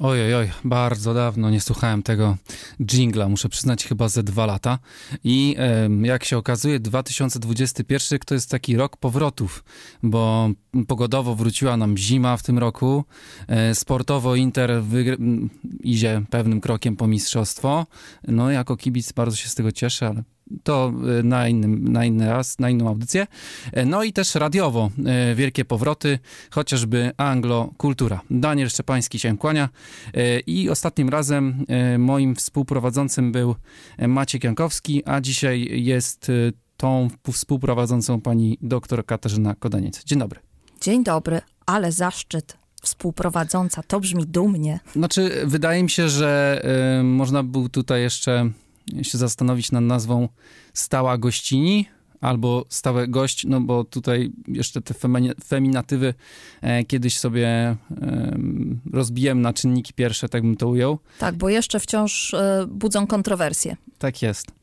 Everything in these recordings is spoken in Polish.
Oj, oj, bardzo dawno nie słuchałem tego jingla, muszę przyznać chyba ze dwa lata. I jak się okazuje, 2021 to jest taki rok powrotów, bo pogodowo wróciła nam zima w tym roku, e, sportowo Inter idzie pewnym krokiem po mistrzostwo. No, jako kibic bardzo się z tego cieszę, ale to e, na, innym, na inny raz, na inną audycję. E, no i też radiowo e, wielkie powroty, chociażby anglo-kultura. Daniel Szczepański się kłania i ostatnim razem moim współprowadzącym był Maciek Jankowski, a dzisiaj jest tą współprowadzącą pani doktor Katarzyna Kodaniec. Dzień dobry. Dzień dobry, ale zaszczyt współprowadząca, to brzmi dumnie. Znaczy, wydaje mi się, że y, można był tutaj jeszcze się zastanowić nad nazwą stała gościni albo stały gość, no bo tutaj jeszcze te feminatywy e, kiedyś sobie rozbiłem na czynniki pierwsze, tak bym to ujął. Tak, bo jeszcze wciąż e, budzą kontrowersje. Tak jest.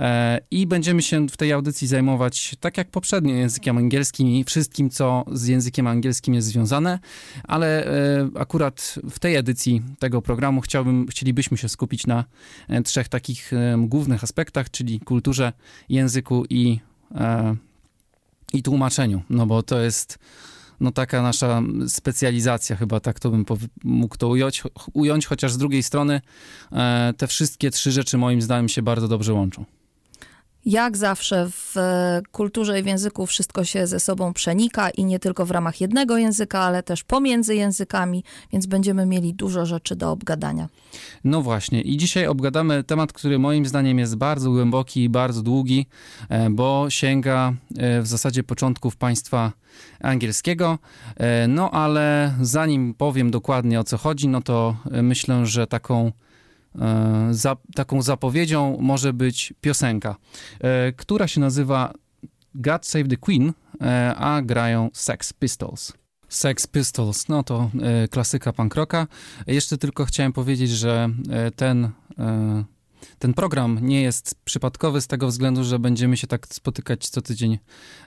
E, I będziemy się w tej audycji zajmować, tak jak poprzednio, językiem angielskim i wszystkim, co z językiem angielskim jest związane, ale e, akurat w tej edycji tego programu chciałbym, chcielibyśmy się skupić na e, trzech takich głównych aspektach, czyli kulturze, języku i, i tłumaczeniu, no bo to jest no taka nasza specjalizacja, chyba tak to bym mógł to ująć, ująć, chociaż z drugiej strony e, te wszystkie trzy rzeczy moim zdaniem się bardzo dobrze łączą. Jak zawsze w e, kulturze i w języku wszystko się ze sobą przenika i nie tylko w ramach jednego języka, ale też pomiędzy językami, więc będziemy mieli dużo rzeczy do obgadania. No właśnie i dzisiaj obgadamy temat, który moim zdaniem jest bardzo głęboki i bardzo długi, e, bo sięga w zasadzie początków państwa angielskiego. E, no ale zanim powiem dokładnie o co chodzi, no to e, myślę, że taką e, za, taką zapowiedzią może być piosenka, która się nazywa God Save the Queen, a grają Sex Pistols. Sex Pistols, no to klasyka punk rocka. Jeszcze tylko chciałem powiedzieć, że ten ten program nie jest przypadkowy z tego względu, że będziemy się tak spotykać co tydzień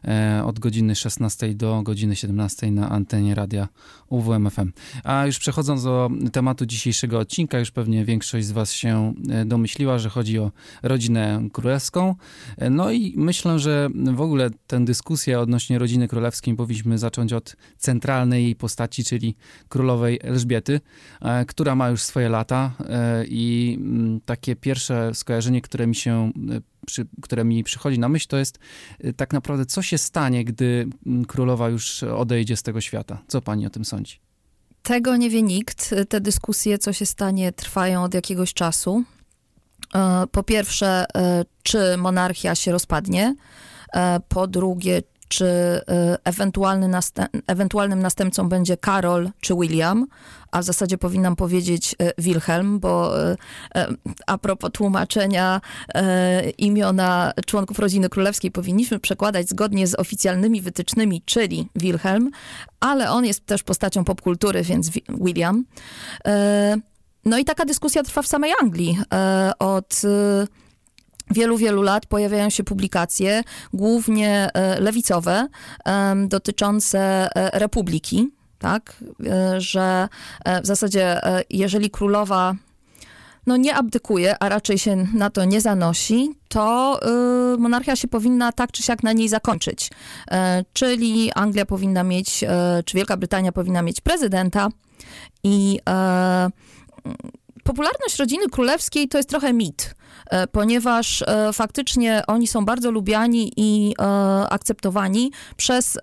e, od godziny 16 do godziny 17 na antenie radia UWMFM. A już przechodząc do tematu dzisiejszego odcinka, już pewnie większość z was się e, domyśliła, że chodzi o rodzinę królewską. E, no i myślę, że w ogóle tę dyskusję odnośnie rodziny królewskiej powinniśmy zacząć od centralnej jej postaci, czyli królowej Elżbiety, która ma już swoje lata i mm, takie pierwsze skojarzenie, które mi się e, przy, które mi przychodzi na myśl, to jest e, tak naprawdę, co się stanie, gdy królowa już odejdzie z tego świata. Co pani o tym sądzi? Tego nie wie nikt. Te dyskusje, co się stanie, trwają od jakiegoś czasu. E, po pierwsze, czy monarchia się rozpadnie? Po drugie, czy ewentualny następ, ewentualnym następcą będzie Karol czy William, a w zasadzie powinnam powiedzieć e, Wilhelm, bo e, a propos tłumaczenia imiona członków rodziny królewskiej powinniśmy przekładać zgodnie z oficjalnymi wytycznymi, czyli Wilhelm, ale on jest też postacią popkultury, więc William. No i taka dyskusja trwa w samej Anglii od wielu, wielu lat pojawiają się publikacje, głównie lewicowe, dotyczące republiki tak? E, że e, w zasadzie e, jeżeli królowa no nie abdykuje, a raczej się na to nie zanosi, to y, monarchia się powinna tak czy siak na niej zakończyć. czyli Anglia powinna mieć, czy Wielka Brytania powinna mieć prezydenta i popularność rodziny królewskiej to jest trochę mit, ponieważ faktycznie oni są bardzo lubiani i akceptowani przez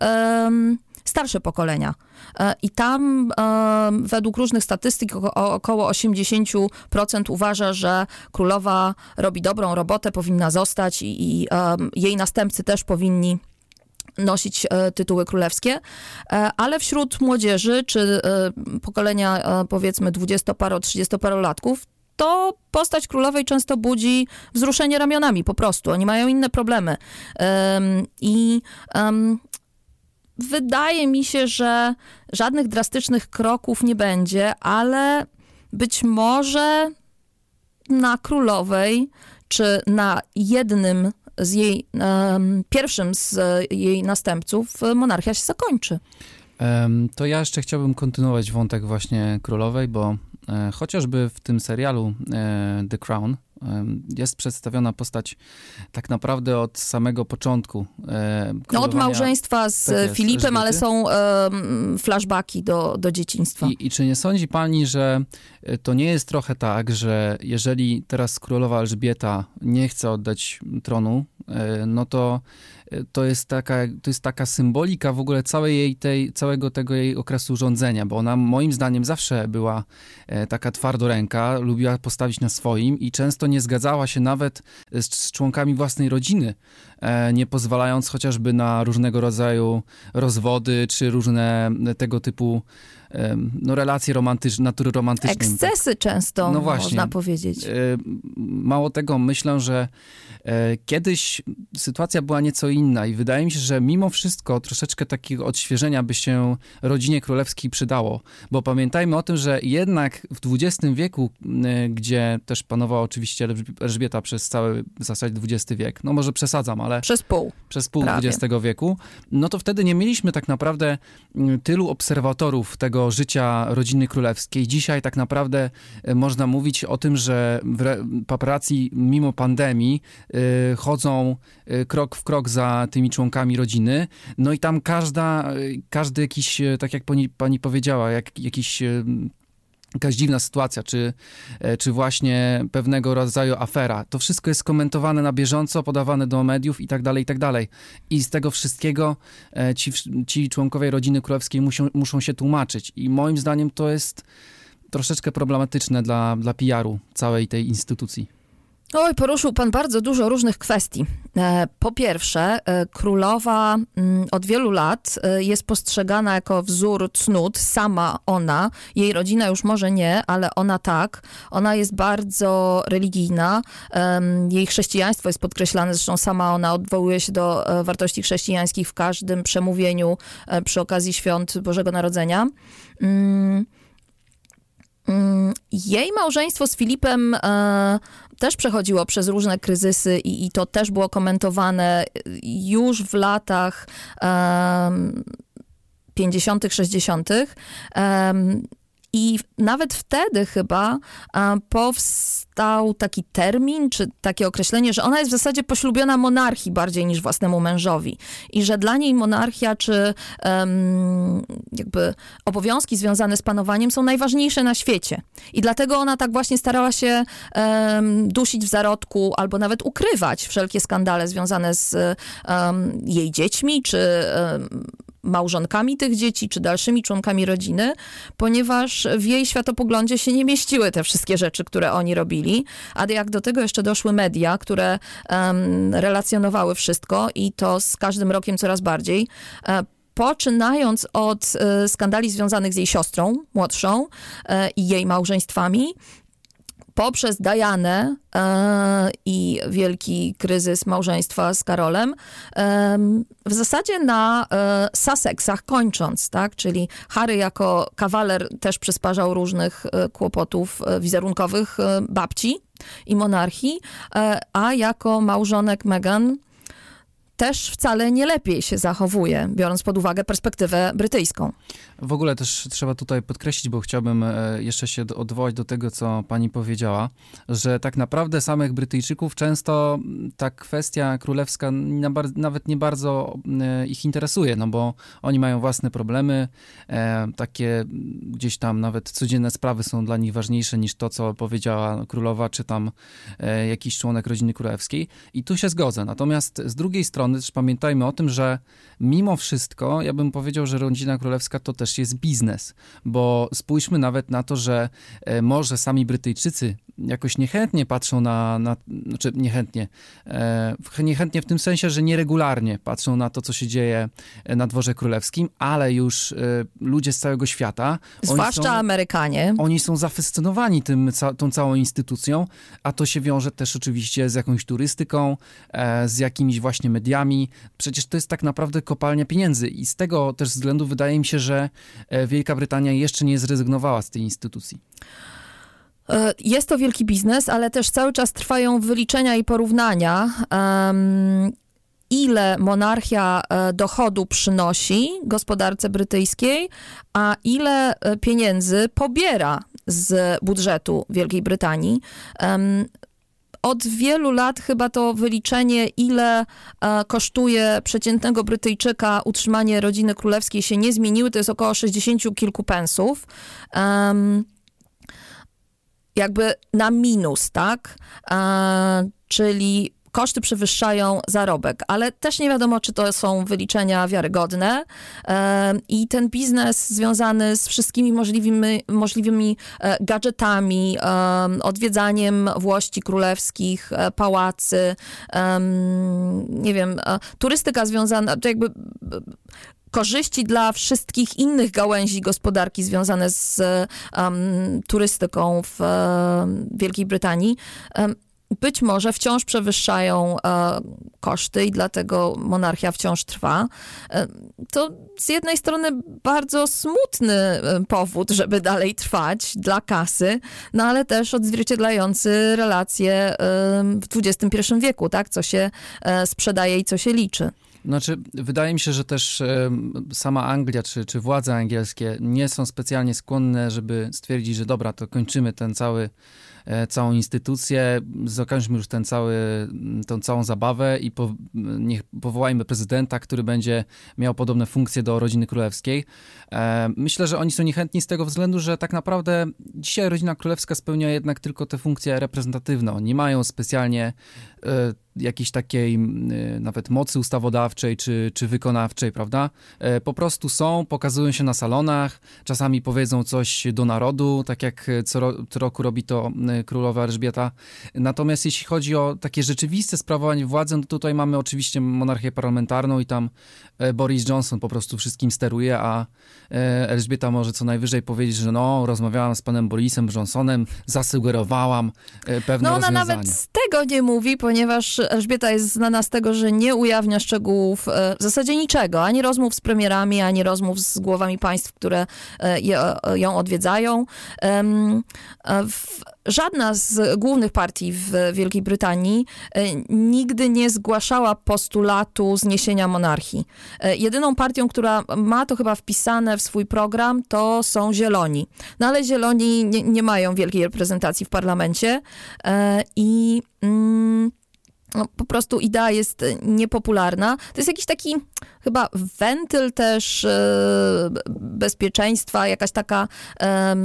starsze pokolenia. E, I tam e, według różnych statystyk około 80% uważa, że królowa robi dobrą robotę, powinna zostać i, i jej następcy też powinni nosić e, tytuły królewskie, ale wśród młodzieży, czy pokolenia powiedzmy dwudziestoparo, trzydziestoparolatków, to postać królowej często budzi wzruszenie ramionami po prostu. Oni mają inne problemy. I wydaje mi się, że żadnych drastycznych kroków nie będzie, ale być może na królowej, czy na jednym z jej, pierwszym z jej następców monarchia się zakończy. To ja jeszcze chciałbym kontynuować wątek właśnie królowej, bo E, chociażby w tym serialu e, The Crown jest przedstawiona postać tak naprawdę od samego początku. E, no od małżeństwa z tak jest, Filipem, ale są um, flashbacki do, do dzieciństwa. I, I, czy nie sądzi pani, że to nie jest trochę tak, że jeżeli teraz królowa Elżbieta nie chce oddać tronu, no to to jest taka, to jest taka symbolika w ogóle całej jej tej, całego tego jej okresu rządzenia, bo ona moim zdaniem zawsze była e, taka twardoręka, lubiła postawić na swoim i często nie zgadzała się nawet z, z członkami własnej rodziny, e, nie pozwalając chociażby na różnego rodzaju rozwody, czy różne tego typu no, relacje romantyczne, natury romantycznej. Ekscesy tak. często, no właśnie. można powiedzieć. E, mało tego, myślę, że e, kiedyś sytuacja była nieco inna i wydaje mi się, że mimo wszystko troszeczkę takiego odświeżenia by się rodzinie królewskiej przydało, bo pamiętajmy o tym, że jednak w XX wieku, gdzie też panowała oczywiście Elżbieta przez cały w zasadzie XX wiek, no może przesadzam, ale... Przez pół. Przez pół Prawie. XX wieku, no to wtedy nie mieliśmy tak naprawdę tylu obserwatorów tego, tego życia rodziny królewskiej. Dzisiaj tak naprawdę e, można mówić o tym, że paparazzi mimo pandemii e, chodzą e, krok w krok za tymi członkami rodziny. No i tam każda, każdy jakiś, tak jak pani, pani powiedziała, jak, jakiś jakaś dziwna sytuacja, czy, e, czy właśnie pewnego rodzaju afera. To wszystko jest komentowane na bieżąco, podawane do mediów i tak dalej, i tak dalej. I z tego wszystkiego e, ci, ci członkowie rodziny królewskiej muszą, muszą się tłumaczyć. I moim zdaniem to jest troszeczkę problematyczne dla, dla PR-u całej tej instytucji. Oj, poruszył Pan bardzo dużo różnych kwestii. E, po pierwsze, e, królowa mm, od wielu lat e, jest postrzegana jako wzór cnót, sama ona, jej rodzina już może nie, ale ona tak. Ona jest bardzo religijna, jej chrześcijaństwo jest podkreślane, zresztą sama ona odwołuje się do wartości chrześcijańskich w każdym przemówieniu przy okazji świąt Bożego Narodzenia. Mm, jej małżeństwo z Filipem też przechodziło przez różne kryzysy i, i to też było komentowane już w latach um, 50., 60. Um, i nawet wtedy chyba powstał taki termin, czy takie określenie, że ona jest w zasadzie poślubiona monarchii bardziej niż własnemu mężowi. I że dla niej monarchia, czy um, jakby obowiązki związane z panowaniem są najważniejsze na świecie. I dlatego ona tak właśnie starała się um, dusić w zarodku, albo nawet ukrywać wszelkie skandale związane z um, jej dziećmi, czy małżonkami tych dzieci, czy dalszymi członkami rodziny, ponieważ w jej światopoglądzie się nie mieściły te wszystkie rzeczy, które oni robili. A jak do tego jeszcze doszły media, które um, relacjonowały wszystko i to z każdym rokiem coraz bardziej, e, poczynając od e, skandali związanych z jej siostrą młodszą e, i jej małżeństwami, poprzez Dianę e, i wielki kryzys małżeństwa z Karolem, e, w zasadzie na e, Sussexach kończąc, tak? Czyli Harry jako kawaler też przysparzał różnych e, kłopotów e, wizerunkowych e, babci i monarchii, a jako małżonek Meghan też wcale nie lepiej się zachowuje, biorąc pod uwagę perspektywę brytyjską. W ogóle też trzeba tutaj podkreślić, bo chciałbym e, jeszcze się odwołać do tego, co pani powiedziała, że tak naprawdę samych Brytyjczyków często ta kwestia królewska nawet nie bardzo e, ich interesuje, no bo oni mają własne problemy, e, takie gdzieś tam nawet codzienne sprawy są dla nich ważniejsze niż to, co powiedziała królowa, czy tam jakiś członek rodziny królewskiej. I tu się zgodzę. Natomiast z drugiej strony strony też pamiętajmy o tym, że mimo wszystko, ja bym powiedział, że rodzina królewska to też jest biznes, bo spójrzmy nawet na to, że e, może sami Brytyjczycy jakoś niechętnie patrzą na, na znaczy niechętnie, e, niechętnie w tym sensie, że nieregularnie patrzą na to, co się dzieje e, na dworze królewskim, ale już ludzie z całego świata. Zwłaszcza są, Amerykanie. Oni są zafascynowani tym, ca, tą całą instytucją, a to się wiąże też oczywiście z jakąś turystyką, z jakimiś właśnie mediami. Przecież to jest tak naprawdę kopalnia pieniędzy i z tego też względu wydaje mi się, że e, Wielka Brytania jeszcze nie zrezygnowała z tej instytucji. E, jest to wielki biznes, ale też cały czas trwają wyliczenia i porównania. Ile monarchia e, dochodu przynosi gospodarce brytyjskiej, a ile pieniędzy pobiera z budżetu Wielkiej Brytanii. Od wielu lat chyba to wyliczenie, ile e, kosztuje przeciętnego Brytyjczyka utrzymanie rodziny królewskiej się nie zmieniły, to jest około 60 kilku pensów. Um, jakby na minus, tak? E, czyli koszty przewyższają zarobek, ale też nie wiadomo, czy to są wyliczenia wiarygodne. I ten biznes związany z wszystkimi możliwymi, możliwymi e, gadżetami, odwiedzaniem włości królewskich, e, pałacy, nie wiem, e, turystyka związana, to jakby korzyści dla wszystkich innych gałęzi gospodarki związane z um, turystyką w um, Wielkiej Brytanii. Um, być może wciąż przewyższają e, koszty i dlatego monarchia wciąż trwa. E, to z jednej strony bardzo smutny e, powód, żeby dalej trwać dla kasy, no ale też odzwierciedlający relacje e, w XXI wieku, tak? Co się e, sprzedaje i co się liczy. Znaczy, wydaje mi się, że też sama Anglia czy, czy władze angielskie nie są specjalnie skłonne, żeby stwierdzić, że dobra, to kończymy ten cały E, całą instytucję, zakończmy już ten cały, tą całą zabawę i po, niech powołajmy prezydenta, który będzie miał podobne funkcje do rodziny królewskiej. E, myślę, że oni są niechętni z tego względu, że tak naprawdę dzisiaj rodzina królewska spełnia jednak tylko te funkcje reprezentatywne. Oni mają specjalnie e, jakiejś takiej y, nawet mocy ustawodawczej czy, czy wykonawczej, prawda? E, po prostu są, pokazują się na salonach, czasami powiedzą coś do narodu, tak jak co, co roku robi to królowa Elżbieta. Natomiast jeśli chodzi o takie rzeczywiste sprawowanie władzy, no tutaj mamy oczywiście monarchię parlamentarną i tam e, Boris Johnson po prostu wszystkim steruje, a e, Elżbieta może co najwyżej powiedzieć, że no, rozmawiałam z panem Borisem Johnsonem, zasugerowałam pewne No ona rozwiązanie. nawet z tego nie mówi, ponieważ Elżbieta jest znana z tego, że nie ujawnia szczegółów e, w zasadzie niczego, ani rozmów z premierami, ani rozmów z głowami państw, które e, ją odwiedzają. Żadna z głównych partii w Wielkiej Brytanii e, nigdy nie zgłaszała postulatu zniesienia monarchii. Jedyną partią, która ma to chyba wpisane w swój program, to są Zieloni. No ale Zieloni nie, nie mają wielkiej reprezentacji w parlamencie i... Mm, no, po prostu idea jest niepopularna. To jest jakiś taki chyba wentyl też e, bezpieczeństwa, jakaś taka e,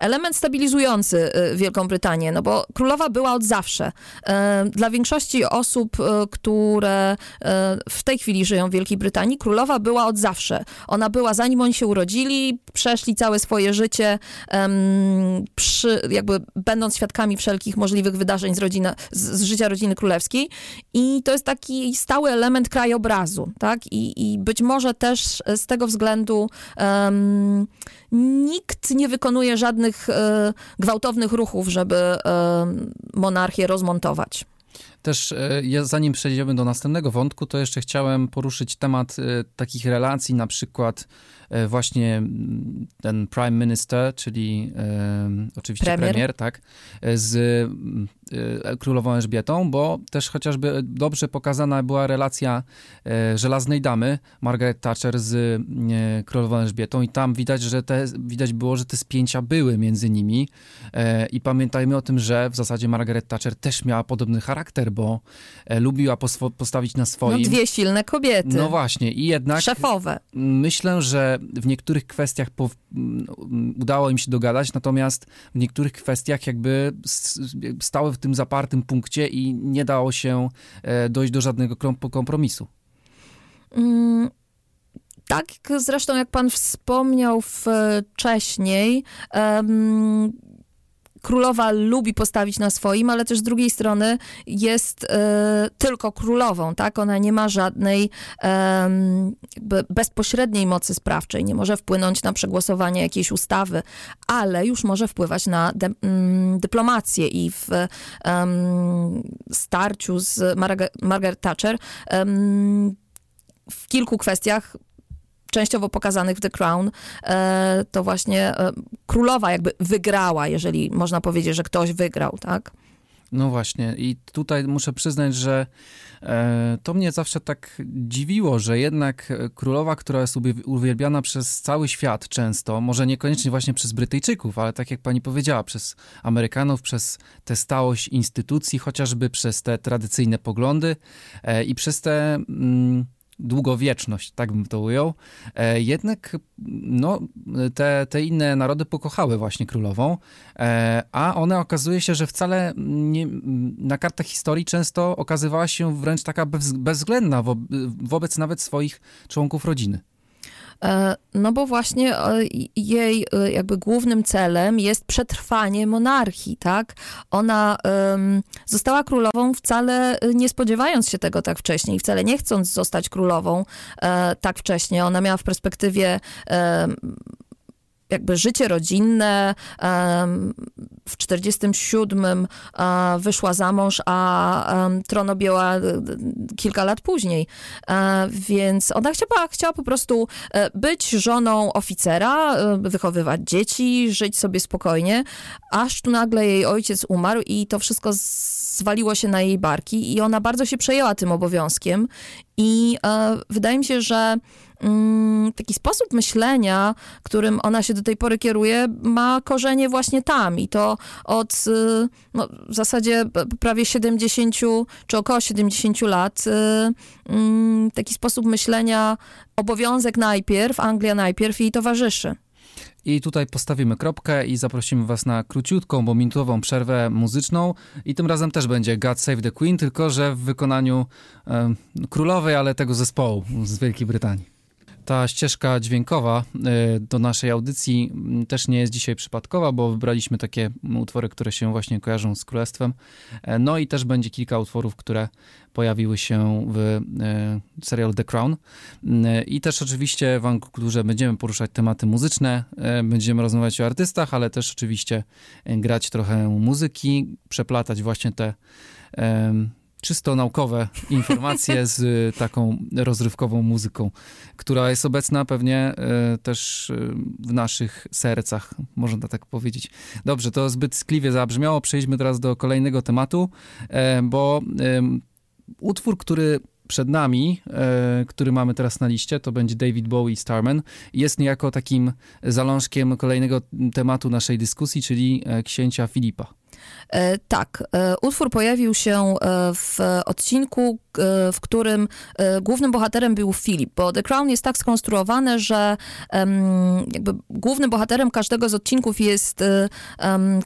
element stabilizujący y, Wielką Brytanię, no bo królowa była od zawsze. Y, dla większości osób, y, które w tej chwili żyją w Wielkiej Brytanii, królowa była od zawsze. Ona była zanim oni się urodzili, przeszli całe swoje życie, przy, jakby będąc świadkami wszelkich możliwych wydarzeń z, rodzina, z, z życia rodziny królewskiej i to jest taki stały element krajobrazu, tak? I, i być może też z tego względu um, nikt nie wykonuje żadnych e, gwałtownych ruchów, żeby e, monarchię rozmontować. Też e, zanim przejdziemy do następnego wątku, to jeszcze chciałem poruszyć temat takich relacji, na przykład właśnie mm, ten prime minister, czyli oczywiście premier. premier, tak, z królową Elżbietą, bo też chociażby dobrze pokazana była relacja e, żelaznej damy Margaret Thatcher z e, królową Elżbietą i tam widać, że te, widać było, że te spięcia były między nimi e, i pamiętajmy o tym, że w zasadzie Margaret Thatcher też miała podobny charakter, bo lubiła postawić na swoim. No dwie silne kobiety. No właśnie i jednak... Szefowe. Myślę, że w niektórych kwestiach po, udało im się dogadać, natomiast w niektórych kwestiach jakby stały w tym zapartym punkcie i nie dało się e, dojść do żadnego kompromisu. Mm, tak, zresztą jak pan wspomniał wcześniej, um, królowa lubi postawić na swoim, ale też z drugiej strony jest e, tylko królową, tak? Ona nie ma żadnej e, bezpośredniej mocy sprawczej, nie może wpłynąć na przegłosowanie jakiejś ustawy, ale już może wpływać na de, mm, dyplomację i w starciu z Margaret Thatcher w kilku kwestiach częściowo pokazanych w The Crown, e, to właśnie e, królowa jakby wygrała, jeżeli można powiedzieć, że ktoś wygrał, tak? No właśnie, i tutaj muszę przyznać, że e, to mnie zawsze tak dziwiło, że jednak królowa, która jest uwielbiana przez cały świat często, może niekoniecznie właśnie przez Brytyjczyków, ale tak jak pani powiedziała, przez Amerykanów, przez tę stałość instytucji, chociażby przez te tradycyjne poglądy e, i przez te. Mm, długowieczność, tak bym to ujął. E, jednak no, te, te inne narody pokochały właśnie królową, e, a ona okazuje się, że wcale nie, na kartach historii często okazywała się wręcz taka bez, bezwzględna wo, wobec nawet swoich członków rodziny. E, no bo właśnie e, jej e, jakby głównym celem jest przetrwanie monarchii, tak? Ona została królową wcale nie spodziewając się tego tak wcześnie i wcale nie chcąc zostać królową tak wcześnie. Ona miała w perspektywie jakby życie rodzinne. W 47 wyszła za mąż, a tron objęła e, kilka lat później. E, więc ona chciała, chciała po prostu e, być żoną oficera, wychowywać dzieci, żyć sobie spokojnie, aż tu nagle jej ojciec umarł i to wszystko zwaliło się na jej barki i ona bardzo się przejęła tym obowiązkiem i wydaje mi się, że Mm, taki sposób myślenia, którym ona się do tej pory kieruje, ma korzenie właśnie tam i to od y, no, w zasadzie prawie 70 czy około 70 lat y, mm, taki sposób myślenia, obowiązek najpierw, Anglia najpierw jej towarzyszy. I tutaj postawimy kropkę i zaprosimy Was na króciutką, bo minutową przerwę muzyczną. I tym razem też będzie God Save the Queen, tylko że w wykonaniu e, królowej, ale tego zespołu z Wielkiej Brytanii ta ścieżka dźwiękowa y, do naszej audycji mm, też nie jest dzisiaj przypadkowa, bo wybraliśmy takie utwory, które się właśnie kojarzą z królestwem. E, no i też będzie kilka utworów, które pojawiły się w e, serialu The Crown. Mm, I też oczywiście w Ankulturze będziemy poruszać tematy muzyczne, e, będziemy rozmawiać o artystach, ale też oczywiście grać trochę muzyki, przeplatać właśnie te czysto naukowe informacje z y, taką rozrywkową muzyką, która jest obecna pewnie y, też y, w naszych sercach, można tak powiedzieć. Dobrze, to zbyt skliwie zabrzmiało. Przejdźmy teraz do kolejnego tematu, bo utwór, który przed nami, który mamy teraz na liście, to będzie David Bowie Starman. Jest niejako takim zalążkiem kolejnego tematu naszej dyskusji, czyli e, księcia Filipa. E, tak, e, utwór pojawił się e, w odcinku, w którym głównym bohaterem był Filip, bo The Crown jest tak skonstruowane, że jakby głównym bohaterem każdego z odcinków jest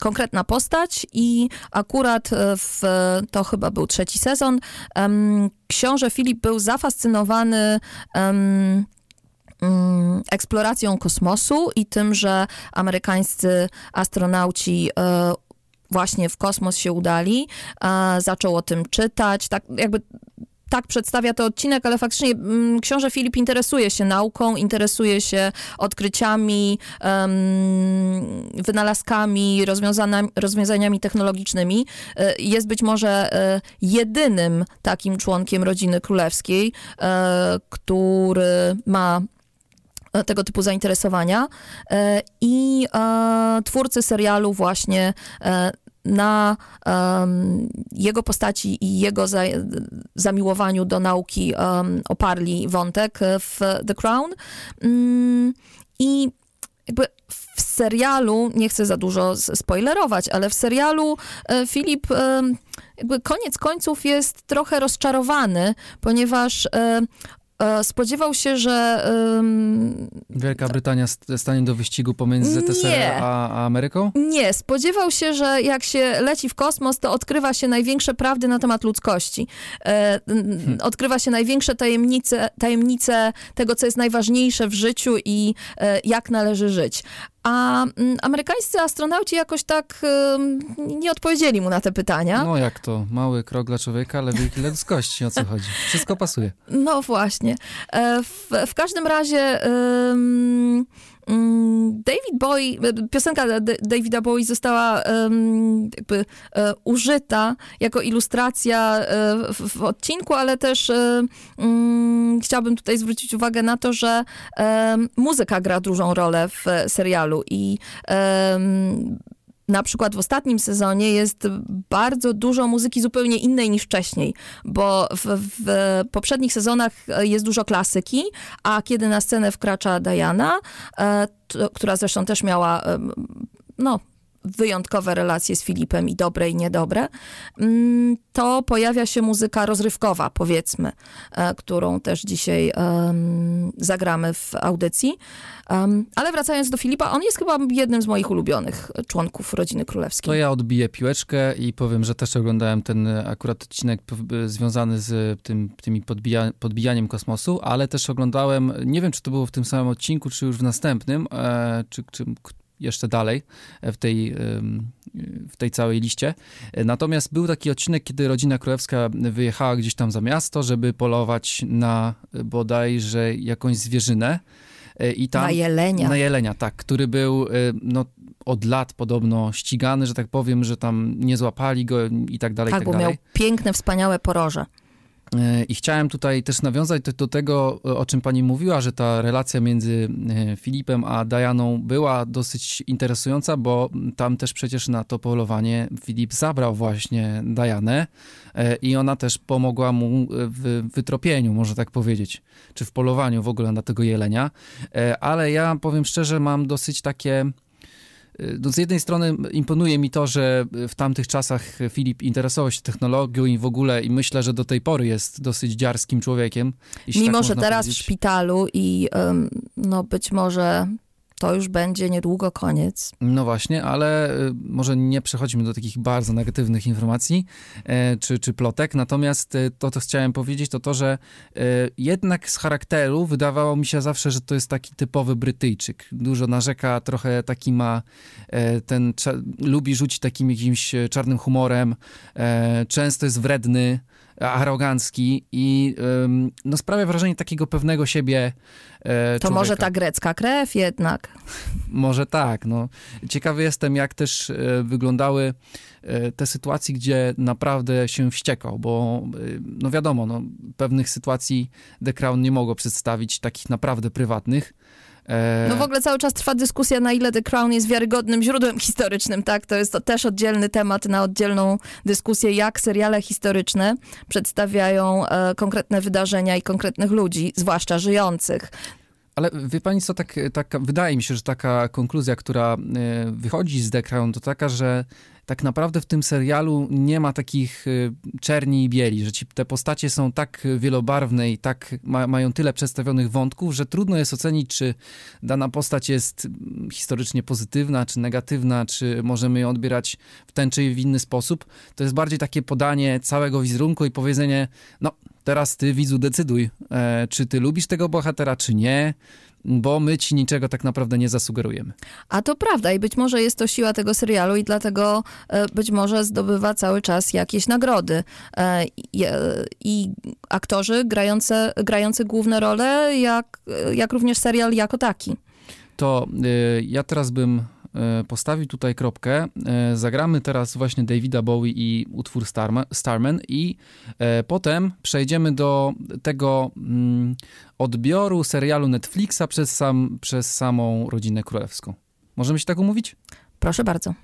konkretna postać i akurat w, to chyba był trzeci sezon, książę Filip był zafascynowany mm, eksploracją kosmosu i tym, że amerykańscy astronauci właśnie w kosmos się udali, zaczął o tym czytać, tak jakby tak przedstawia to odcinek, ale faktycznie mm, książę Filip interesuje się nauką, interesuje się odkryciami, wynalazkami, rozwiązaniami technologicznymi. E, jest być może e, jedynym takim członkiem rodziny królewskiej, e, który ma tego typu zainteresowania i twórcy serialu właśnie na um, jego postaci i jego za, zamiłowaniu do nauki um, oparli wątek w The Crown. Um, I jakby w serialu, nie chcę za dużo spoilerować, ale w serialu e, Filip e, jakby koniec końców jest trochę rozczarowany, ponieważ e, E, spodziewał się, że... Um, Wielka Brytania stanie do wyścigu pomiędzy ZSRR a, a, Ameryką? Nie, spodziewał się, że jak się leci w kosmos, to odkrywa się największe prawdy na temat ludzkości. E, hmm. Odkrywa się największe tajemnice, tajemnice tego, co jest najważniejsze w życiu i e, jak należy żyć. A mm, amerykańscy astronauci jakoś tak nie odpowiedzieli mu na te pytania. No jak to? Mały krok dla człowieka, ale wielki ludzkości. O co chodzi? Wszystko pasuje. No właśnie. E, w, w każdym razie... Mm, David Bowie, piosenka Davida Bowie została jakby um, użyta jako ilustracja um, w, odcinku, ale też chciałabym tutaj zwrócić uwagę na to, że muzyka gra dużą rolę w serialu i na przykład w ostatnim sezonie jest bardzo dużo muzyki zupełnie innej niż wcześniej, bo w, w poprzednich sezonach jest dużo klasyki, a kiedy na scenę wkracza Diana, e, która zresztą też miała no, wyjątkowe relacje z Filipem i dobre i niedobre, mm, to pojawia się muzyka rozrywkowa, powiedzmy, e, którą też dzisiaj um, zagramy w audycji. Um, ale wracając do Filipa, on jest chyba jednym z moich ulubionych członków rodziny królewskiej. To ja odbiję piłeczkę i powiem, że też oglądałem ten akurat odcinek związany z tym, tymi podbija, podbijaniem kosmosu, ale też oglądałem, nie wiem czy to było w tym samym odcinku, czy już w następnym, e, czy, czy jeszcze dalej w tej, w tej całej liście. Natomiast był taki odcinek, kiedy rodzina królewska wyjechała gdzieś tam za miasto, żeby polować na bodajże jakąś zwierzynę. I tam, na jelenia. Na jelenia, tak, który był no, od lat podobno ścigany, że tak powiem, że tam nie złapali go i tak dalej. Tak, i tak bo dalej. miał piękne, wspaniałe poroże. E, I chciałem tutaj też nawiązać do tego, o czym pani mówiła, że ta relacja między e, Filipem a Dianą była dosyć interesująca, bo tam też przecież na to polowanie Filip zabrał właśnie Dianę e, i ona też pomogła mu w wytropieniu, można tak powiedzieć, czy w polowaniu w ogóle na tego jelenia. Ale ja powiem szczerze, mam dosyć takie no z jednej strony imponuje mi to, że w tamtych czasach Filip interesował się technologią i w ogóle i myślę, że do tej pory jest dosyć dziarskim człowiekiem. Mimo, tak że teraz w szpitalu i no być może to już będzie niedługo koniec. No właśnie, ale y, może nie przechodzimy do takich bardzo negatywnych informacji e, czy, czy plotek, natomiast y, to, co chciałem powiedzieć, to to, że e, jednak z charakteru wydawało mi się zawsze, że to jest taki typowy Brytyjczyk. Dużo narzeka, trochę taki ma e, ten, lubi rzucić takim jakimś czarnym humorem, często jest wredny, arogancki i no, sprawia wrażenie takiego pewnego siebie e, To może ta grecka krew jednak. może tak. No. Ciekawy jestem, jak też e, wyglądały e, te sytuacje, gdzie naprawdę się wściekał, bo no wiadomo, no, pewnych sytuacji The Crown nie mogło przedstawić, takich naprawdę prywatnych, E, no w ogóle cały czas trwa dyskusja, na ile The Crown jest wiarygodnym źródłem historycznym, tak? To jest to też oddzielny temat na oddzielną dyskusję, jak seriale historyczne przedstawiają e, konkretne wydarzenia i konkretnych ludzi, zwłaszcza żyjących. Ale wie pani co, tak, tak, wydaje mi się, że taka konkluzja, która e, wychodzi z The Crown, to taka, że tak naprawdę w tym serialu nie ma takich y, czerni i bieli, że ci, te postacie są tak wielobarwne i tak ma, mają tyle przedstawionych wątków, że trudno jest ocenić, czy dana postać jest historycznie pozytywna, czy negatywna, czy możemy ją odbierać w ten czy w inny sposób. To jest bardziej takie podanie całego wizerunku i powiedzenie, no teraz ty widzu decyduj, e, czy ty lubisz tego bohatera, czy nie, bo my ci niczego tak naprawdę nie zasugerujemy. A to prawda i być może jest to siła tego serialu i dlatego e, być może zdobywa cały czas jakieś nagrody. E, I aktorzy grające, grający główne role, jak, jak również serial jako taki. To y, ja teraz bym postawił tutaj kropkę. E, zagramy teraz właśnie Davida Bowie i utwór Starman i e, potem przejdziemy do tego mm, odbioru serialu Netflixa przez, sam, przez samą rodzinę królewską. Możemy się tak umówić? Proszę bardzo.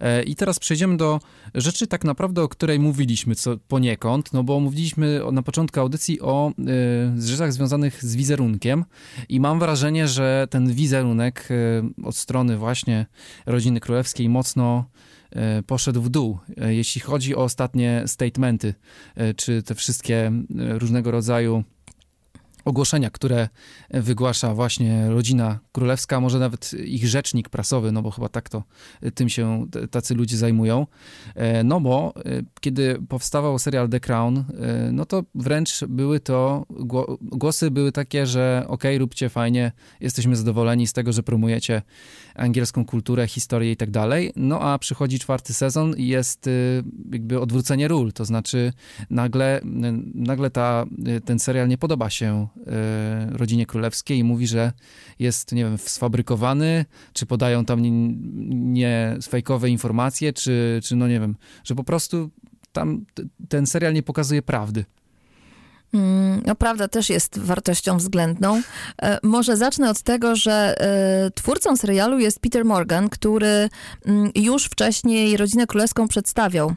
E, I teraz przejdziemy do rzeczy tak naprawdę, o której mówiliśmy co poniekąd, no bo mówiliśmy na początku audycji o y, rzeczach związanych z wizerunkiem i mam wrażenie, że ten wizerunek y, od strony właśnie rodziny królewskiej mocno poszedł w dół, jeśli chodzi o ostatnie statementy, czy te wszystkie różnego rodzaju ogłoszenia, które wygłasza właśnie rodzina królewska, może nawet ich rzecznik prasowy, no bo chyba tak to tym się tacy ludzie zajmują. E, no bo e, kiedy powstawał serial The Crown, e, no to wręcz były to, głosy były takie, że okay, róbcie fajnie, jesteśmy zadowoleni z tego, że promujecie angielską kulturę, historię i tak dalej. No a przychodzi czwarty sezon i jest jakby odwrócenie ról, to znaczy nagle, nagle ta, ten serial nie podoba się rodzinie królewskiej i mówi, że jest, nie wiem, sfabrykowany, czy podają tam nie, nie fejkowe informacje, czy, czy no nie wiem, że po prostu tam ten serial nie pokazuje prawdy. Mm, no, prawda też jest wartością względną. E, może zacznę od tego, że e, twórcą serialu jest Peter Morgan, który mm, już wcześniej Rodzinę Królewską przedstawiał.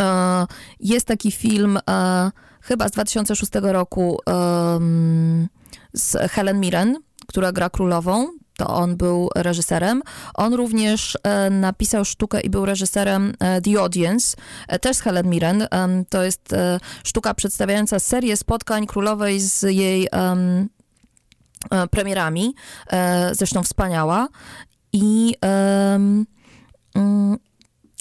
E, jest taki film chyba z 2006 roku z Helen Mirren, która gra królową to on był reżyserem. On również e, napisał sztukę i był reżyserem e, The Audience, e, też z Helen Mirren. to jest e, sztuka przedstawiająca serię spotkań królowej z jej e, premierami, e, zresztą wspaniała. I mm,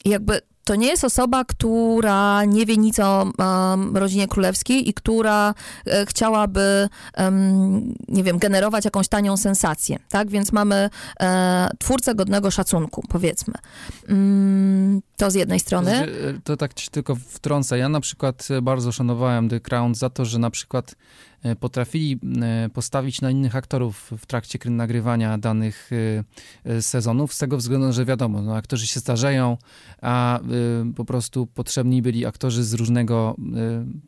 jakby to nie jest osoba, która nie wie nic o um, rodzinie królewskiej i która e, chciałaby, um, nie wiem, generować jakąś tanią sensację, tak? Więc mamy e, twórcę godnego szacunku, powiedzmy. Mm, to z jednej strony. To, znaczy, to tak ci tylko wtrącę. Ja na przykład bardzo szanowałem The Crown za to, że na przykład E, potrafili e, postawić na innych aktorów w trakcie nagrywania danych e, sezonów, z tego względu, że wiadomo, no, aktorzy się starzeją, a po prostu potrzebni byli aktorzy z różnego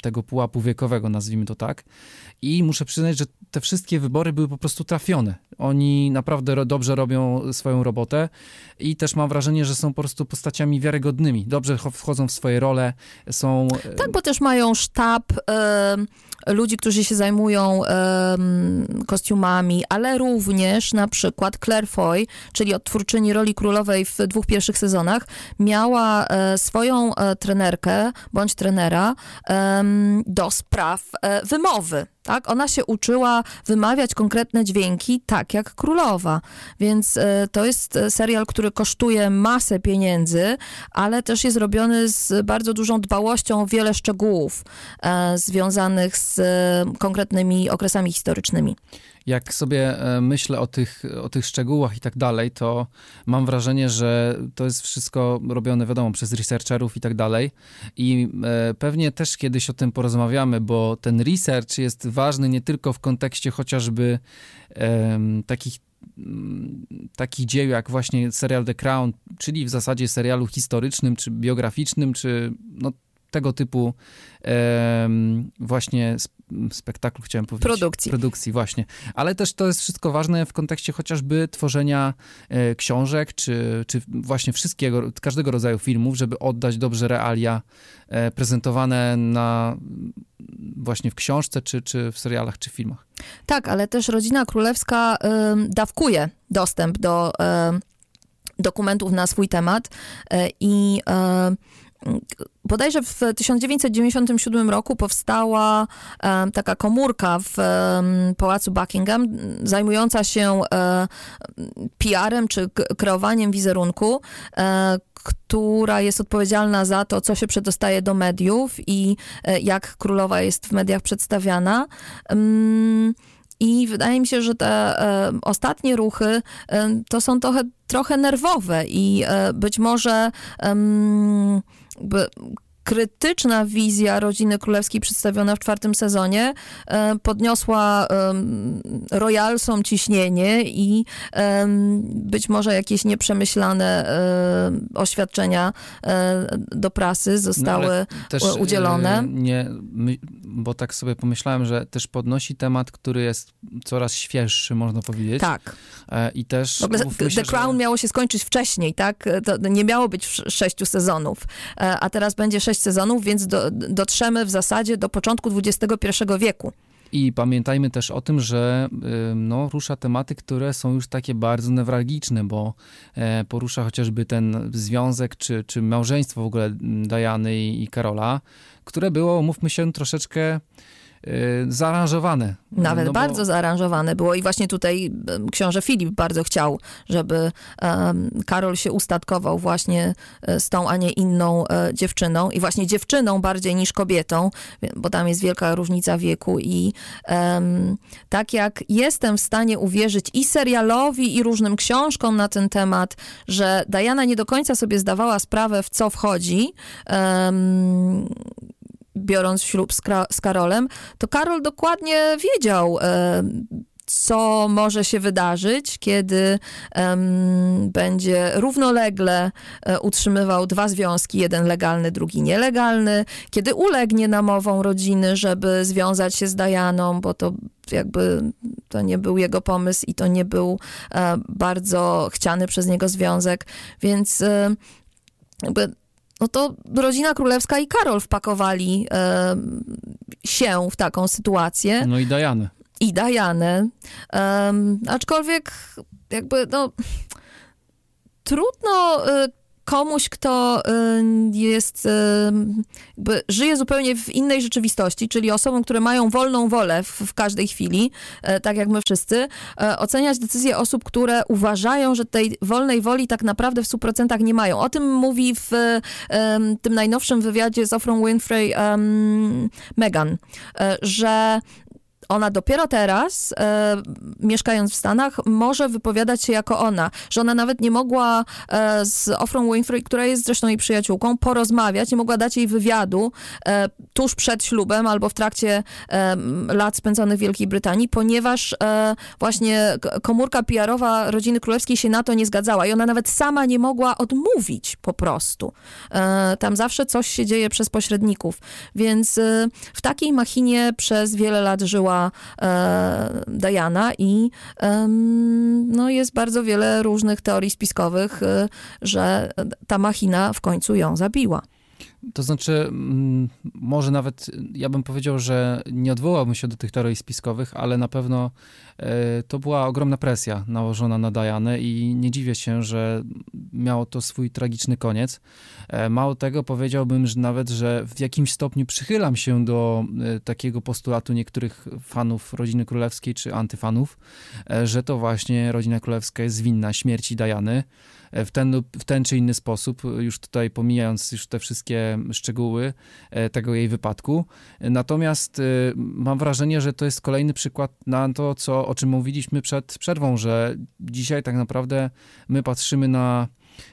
tego pułapu wiekowego, nazwijmy to tak. I muszę przyznać, że te wszystkie wybory były po prostu trafione. Oni naprawdę dobrze robią swoją robotę i też mam wrażenie, że są po prostu postaciami wiarygodnymi. Dobrze wchodzą w swoje role, są... Tak, bo też mają sztab ludzi, którzy się zajmują kostiumami, ale również na przykład Claire Foy, czyli odtwórczyni roli królowej w dwóch pierwszych sezonach, miała e, swoją e, trenerkę bądź trenera do spraw e, wymowy tak? Ona się uczyła wymawiać konkretne dźwięki tak jak królowa. Więc e, to jest e, serial, który kosztuje masę pieniędzy, ale też jest robiony z bardzo dużą dbałością o wiele szczegółów e, związanych z konkretnymi okresami historycznymi jak sobie e, myślę o tych, o tych szczegółach i tak dalej, to mam wrażenie, że to jest wszystko robione, wiadomo, przez researcherów i tak dalej. I e, pewnie też kiedyś o tym porozmawiamy, bo ten research jest ważny nie tylko w kontekście chociażby um, takich mm, takich dzieł jak właśnie serial The Crown, czyli w zasadzie serialu historycznym, czy biograficznym, czy no, tego typu właśnie spektaklu, chciałem powiedzieć. Produkcji. Produkcji, właśnie. Ale też to jest wszystko ważne w kontekście chociażby tworzenia e, książek, czy, czy właśnie wszystkiego, każdego rodzaju filmów, żeby oddać dobrze realia e, prezentowane na właśnie w książce, czy, czy w serialach, czy filmach. Tak, ale też Rodzina Królewska y, dawkuje dostęp do y, dokumentów na swój temat y, i bodajże w 1997 roku powstała taka komórka w Pałacu Buckingham zajmująca się e, PR-em czy kreowaniem wizerunku, e, która jest odpowiedzialna za to, co się przedostaje do mediów i e, jak królowa jest w mediach przedstawiana. I wydaje mi się, że te ostatnie ruchy to są trochę, trochę nerwowe i być może but krytyczna wizja rodziny królewskiej przedstawiona w czwartym sezonie e, podniosła royalsom ciśnienie i być może jakieś nieprzemyślane e, oświadczenia e, do prasy zostały no, udzielone. Nie, bo tak sobie pomyślałem, że też podnosi temat, który jest coraz świeższy, można powiedzieć. Tak. I też... The Crown że... miało się skończyć wcześniej, tak? To nie miało być sześciu sezonów, a teraz będzie sześć sześć sezonów, więc do, dotrzemy w zasadzie do początku XXI wieku. I pamiętajmy też o tym, że no, rusza tematy, które są już takie bardzo newralgiczne, bo e, porusza chociażby ten związek czy, czy małżeństwo w ogóle Dajany i, Karola, które było, mówmy się, troszeczkę zaaranżowane. Nawet no bardzo bo... zaaranżowane było i właśnie tutaj książę Filip bardzo chciał, żeby Karol się ustatkował właśnie e, z tą, a nie inną e, dziewczyną i właśnie dziewczyną bardziej niż kobietą, bo tam jest wielka różnica wieku i tak jak jestem w stanie uwierzyć i serialowi, i różnym książkom na ten temat, że Diana nie do końca sobie zdawała sprawę, w co wchodzi, biorąc ślub z, z Karolem, to Karol dokładnie wiedział, e, co może się wydarzyć, kiedy um, będzie równolegle e, utrzymywał dwa związki, jeden legalny, drugi nielegalny, kiedy ulegnie namową rodziny, żeby związać się z Dajaną, bo to jakby to nie był jego pomysł i to nie był e, bardzo chciany przez niego związek, więc jakby no to rodzina królewska i Karol wpakowali e, się w taką sytuację. No i Dianę. I Dianę. Um, aczkolwiek jakby, no, trudno e, komuś, kto y, jest, y, żyje zupełnie w innej rzeczywistości, czyli osobom, które mają wolną wolę w, w każdej chwili, e, tak jak my wszyscy, e, oceniać decyzje osób, które uważają, że tej wolnej woli tak naprawdę w 100% nie mają. O tym mówi w tym najnowszym wywiadzie z Ofrą Winfrey um, Meghan, e, że ona dopiero teraz, e, mieszkając w Stanach, może wypowiadać się jako ona, że ona nawet nie mogła e, z Ofrą Winfrey, która jest zresztą jej przyjaciółką, porozmawiać, nie mogła dać jej wywiadu e, tuż przed ślubem albo w trakcie e, lat spędzonych w Wielkiej Brytanii, ponieważ e, właśnie komórka PR-owa rodziny królewskiej się na to nie zgadzała i ona nawet sama nie mogła odmówić po prostu. E, tam zawsze coś się dzieje przez pośredników, więc w takiej machinie przez wiele lat żyła e, Diana i e, no jest bardzo wiele różnych teorii spiskowych, e, że ta machina w końcu ją zabiła. To znaczy, mm, może nawet ja bym powiedział, że nie odwołałbym się do tych teorii spiskowych, ale na pewno to była ogromna presja nałożona na Dianę i nie dziwię się, że miało to swój tragiczny koniec. E, mało tego powiedziałbym, że nawet, że w jakimś stopniu przychylam się do e, takiego postulatu niektórych fanów rodziny królewskiej czy antyfanów, że to właśnie rodzina królewska jest winna śmierci Diany w ten, w ten czy inny sposób, już tutaj pomijając już te wszystkie szczegóły e, tego jej wypadku. Natomiast e, mam wrażenie, że to jest kolejny przykład na to, co, o czym mówiliśmy przed przerwą, że dzisiaj tak naprawdę my patrzymy na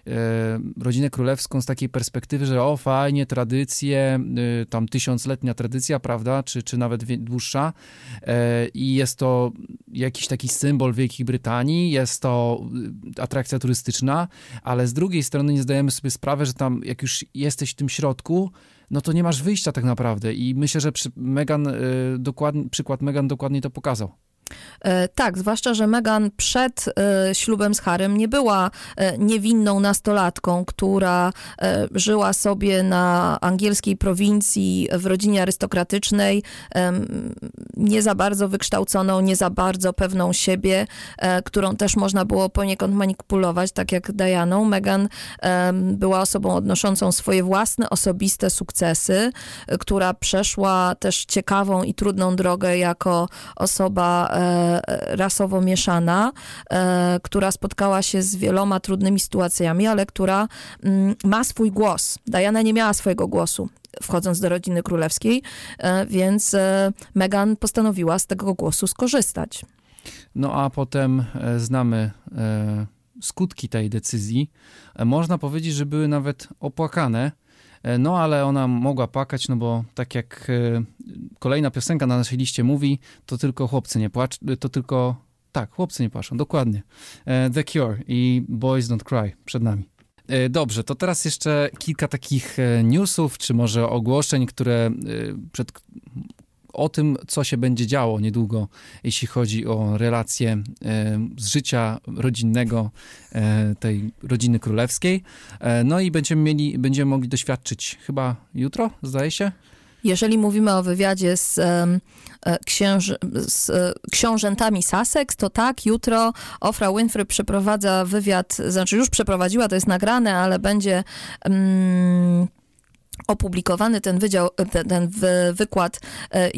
E, rodzinę królewską z takiej perspektywy, że o fajnie, tradycje, y, tam tysiącletnia tradycja, prawda, czy, czy nawet dłuższa e, i jest to jakiś taki symbol Wielkiej Brytanii, jest to y, atrakcja turystyczna, ale z drugiej strony nie zdajemy sobie sprawy, że tam jak już jesteś w tym środku, no to nie masz wyjścia tak naprawdę i myślę, że Megan, y, dokładnie, przykład Megan dokładnie to pokazał. E, tak, zwłaszcza, że Meghan przed e, ślubem z Harem nie była e, niewinną nastolatką, która żyła sobie na angielskiej prowincji w rodzinie arystokratycznej, nie za bardzo wykształconą, nie za bardzo pewną siebie, którą też można było poniekąd manipulować, tak jak Dianą. Meghan była osobą odnoszącą swoje własne, osobiste sukcesy, która przeszła też ciekawą i trudną drogę jako osoba rasowo mieszana, e, która spotkała się z wieloma trudnymi sytuacjami, ale która mm, ma swój głos. Diana nie miała swojego głosu wchodząc do rodziny królewskiej, e, więc Meghan postanowiła z tego głosu skorzystać. No a potem znamy skutki tej decyzji. Można powiedzieć, że były nawet opłakane. No, ale ona mogła płakać, no bo tak jak e, kolejna piosenka na naszej liście mówi, to tylko chłopcy nie płaczą, to tylko, tak, chłopcy nie płaczą, dokładnie. E, The Cure i Boys Don't Cry przed nami. E, dobrze, to teraz jeszcze kilka takich newsów, czy może ogłoszeń, które przed o tym, co się będzie działo niedługo, jeśli chodzi o relacje e, z życia rodzinnego e, tej rodziny królewskiej. E, no i będziemy mieli, będziemy mogli doświadczyć chyba jutro, zdaje się? Jeżeli mówimy o wywiadzie z, księż, z książętami Sussex, to tak, jutro Ofra Winfrey przeprowadza wywiad, znaczy już przeprowadziła, to jest nagrane, ale będzie... Um, opublikowany ten wydział, ten, ten wykład, e,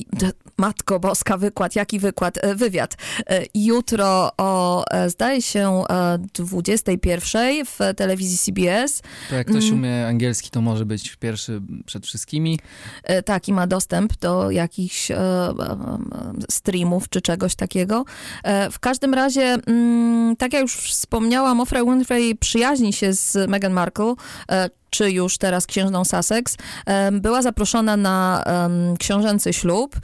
Matko Boska, wykład, jaki wykład? E, wywiad. E, jutro o, zdaje się, 21 w telewizji CBS. To jak ktoś mm. umie angielski, to może być pierwszy przed wszystkimi. Tak, i ma dostęp do jakichś streamów czy czegoś takiego. W każdym razie, mm, tak jak już wspomniałam, Oprah Winfrey przyjaźni się z Meghan Markle, czy już teraz księżną Sussex, była zaproszona na książęcy ślub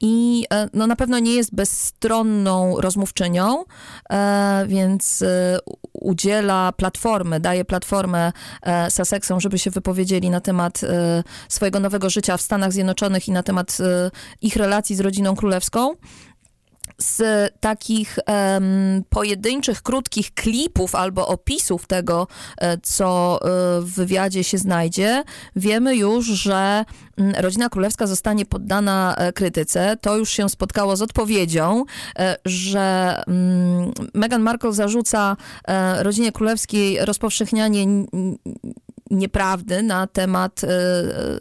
i e, no, na pewno nie jest bezstronną rozmówczynią, e, więc e, udziela platformy, daje platformę Sussexom, żeby się wypowiedzieli na temat swojego nowego życia w Stanach Zjednoczonych i na temat ich relacji z rodziną królewską. Z takich um, pojedynczych, krótkich klipów albo opisów tego, co w wywiadzie się znajdzie, wiemy już, że rodzina królewska zostanie poddana e, krytyce. To już się spotkało z odpowiedzią, że mm, Meghan Markle zarzuca rodzinie królewskiej rozpowszechnianie nieprawdy na temat e,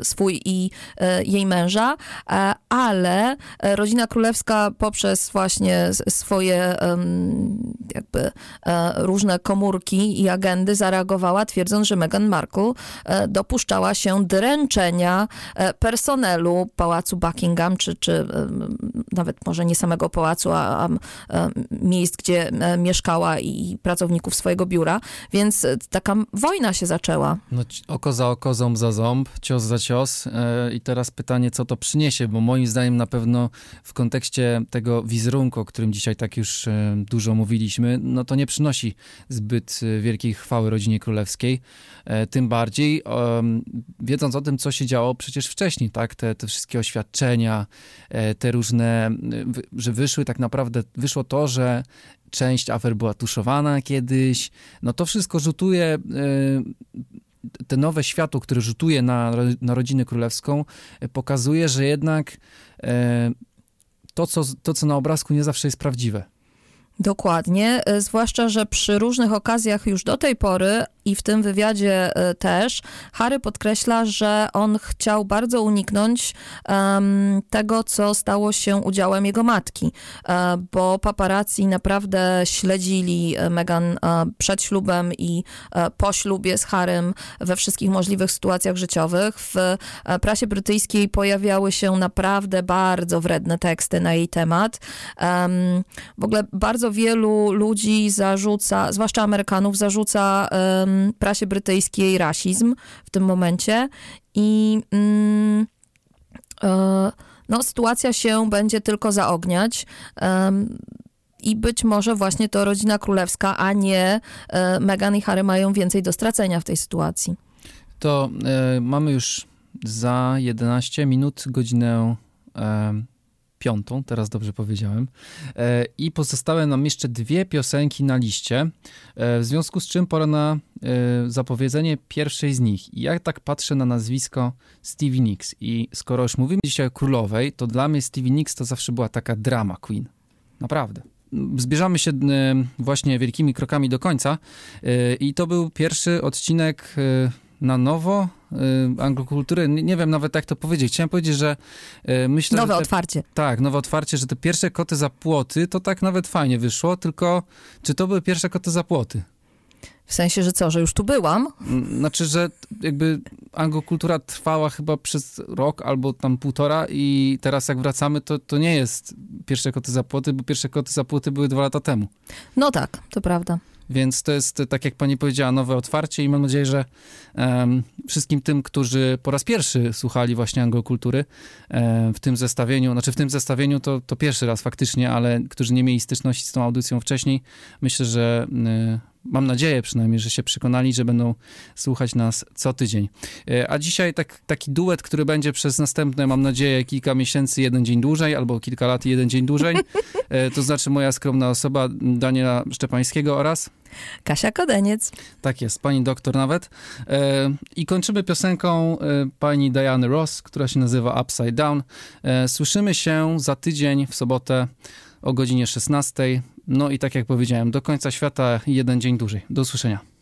swój i e, jej męża, e, ale rodzina królewska poprzez właśnie swoje jakby różne komórki i agendy zareagowała, twierdząc, że Meghan Markle dopuszczała się dręczenia personelu pałacu Buckingham, czy, czy nawet może nie samego pałacu, a, a miejsc, gdzie mieszkała i pracowników swojego biura, więc taka wojna się zaczęła. No, oko za oko, ząb za ząb, cios za cios. E, I teraz pytanie, co to przyniesie, bo moim zdaniem na pewno w kontekście tego wizerunku, o którym dzisiaj tak już e, dużo mówiliśmy, no to nie przynosi zbyt e, wielkiej chwały rodzinie królewskiej. Tym bardziej wiedząc o tym, co się działo przecież wcześniej, tak? Te, te wszystkie oświadczenia, te różne, że wyszły tak naprawdę, wyszło to, że część afer była tuszowana kiedyś. No to wszystko rzutuje te nowe światło, które rzutuje na, na rodzinę królewską, e, pokazuje, że jednak e, to co, to, co na obrazku nie zawsze jest prawdziwe. Dokładnie, e, zwłaszcza, że przy różnych okazjach już do tej pory i w tym wywiadzie e, też Harry podkreśla, że on chciał bardzo uniknąć um, tego, co stało się udziałem jego matki, e, bo paparazzi naprawdę śledzili Meghan przed ślubem i po ślubie z Harrym we wszystkich możliwych sytuacjach życiowych. W prasie brytyjskiej pojawiały się naprawdę bardzo wredne teksty na jej temat. Um, w ogóle bardzo bardzo wielu ludzi zarzuca, zwłaszcza Amerykanów, zarzuca um, prasie brytyjskiej rasizm w tym momencie i um, no, sytuacja się będzie tylko zaogniać. Um, i być może właśnie to rodzina królewska, a nie e, Meghan i Harry mają więcej do stracenia w tej sytuacji. To e, mamy już za 11 minut godzinę e, piątą, teraz dobrze powiedziałem. E, I pozostałe nam jeszcze dwie piosenki na liście, e, w związku z czym pora na e, zapowiedzenie pierwszej z nich. I ja tak patrzę na nazwisko Stevie Nicks i skoro już mówimy dzisiaj o królowej, to dla mnie Stevie Nicks to zawsze była taka drama queen. Naprawdę zbierzamy się właśnie wielkimi krokami do końca i to był pierwszy odcinek na nowo anglokultury. Nie, nie wiem nawet jak to powiedzieć. Chciałem powiedzieć, że y, myślę, Nowe że te, otwarcie. Tak, nowe otwarcie, że te pierwsze koty za płoty to tak nawet fajnie wyszło, tylko czy to były pierwsze koty za płoty? W sensie, że co, że już tu byłam? Znaczy, że jakby anglokultura trwała chyba przez rok albo tam półtora i teraz jak wracamy, to, to nie jest pierwsze koty za płoty, bo pierwsze koty za płoty były dwa lata temu. No tak, to prawda. Więc to jest, tak jak pani powiedziała, nowe otwarcie i mam nadzieję, że um, wszystkim tym, którzy po raz pierwszy słuchali właśnie anglokultury um, w tym zestawieniu, znaczy w tym zestawieniu to, to pierwszy raz faktycznie, ale którzy nie mieli styczności z tą audycją wcześniej, myślę, że um, mam nadzieję przynajmniej, że się przekonali, że będą słuchać nas co tydzień. E, a dzisiaj tak, taki duet, który będzie przez następne, mam nadzieję, kilka miesięcy, jeden dzień dłużej, albo kilka lat, jeden dzień dłużej. E, to znaczy moja skromna osoba, Daniela Szczepańskiego oraz... Kasia Kodeniec. Tak jest, pani doktor nawet. E, I kończymy piosenką pani Diany Ross, która się nazywa Upside Down. Słyszymy się za tydzień w sobotę o godzinie 16. No i tak jak powiedziałem, do końca świata jeden dzień dłużej. Do usłyszenia.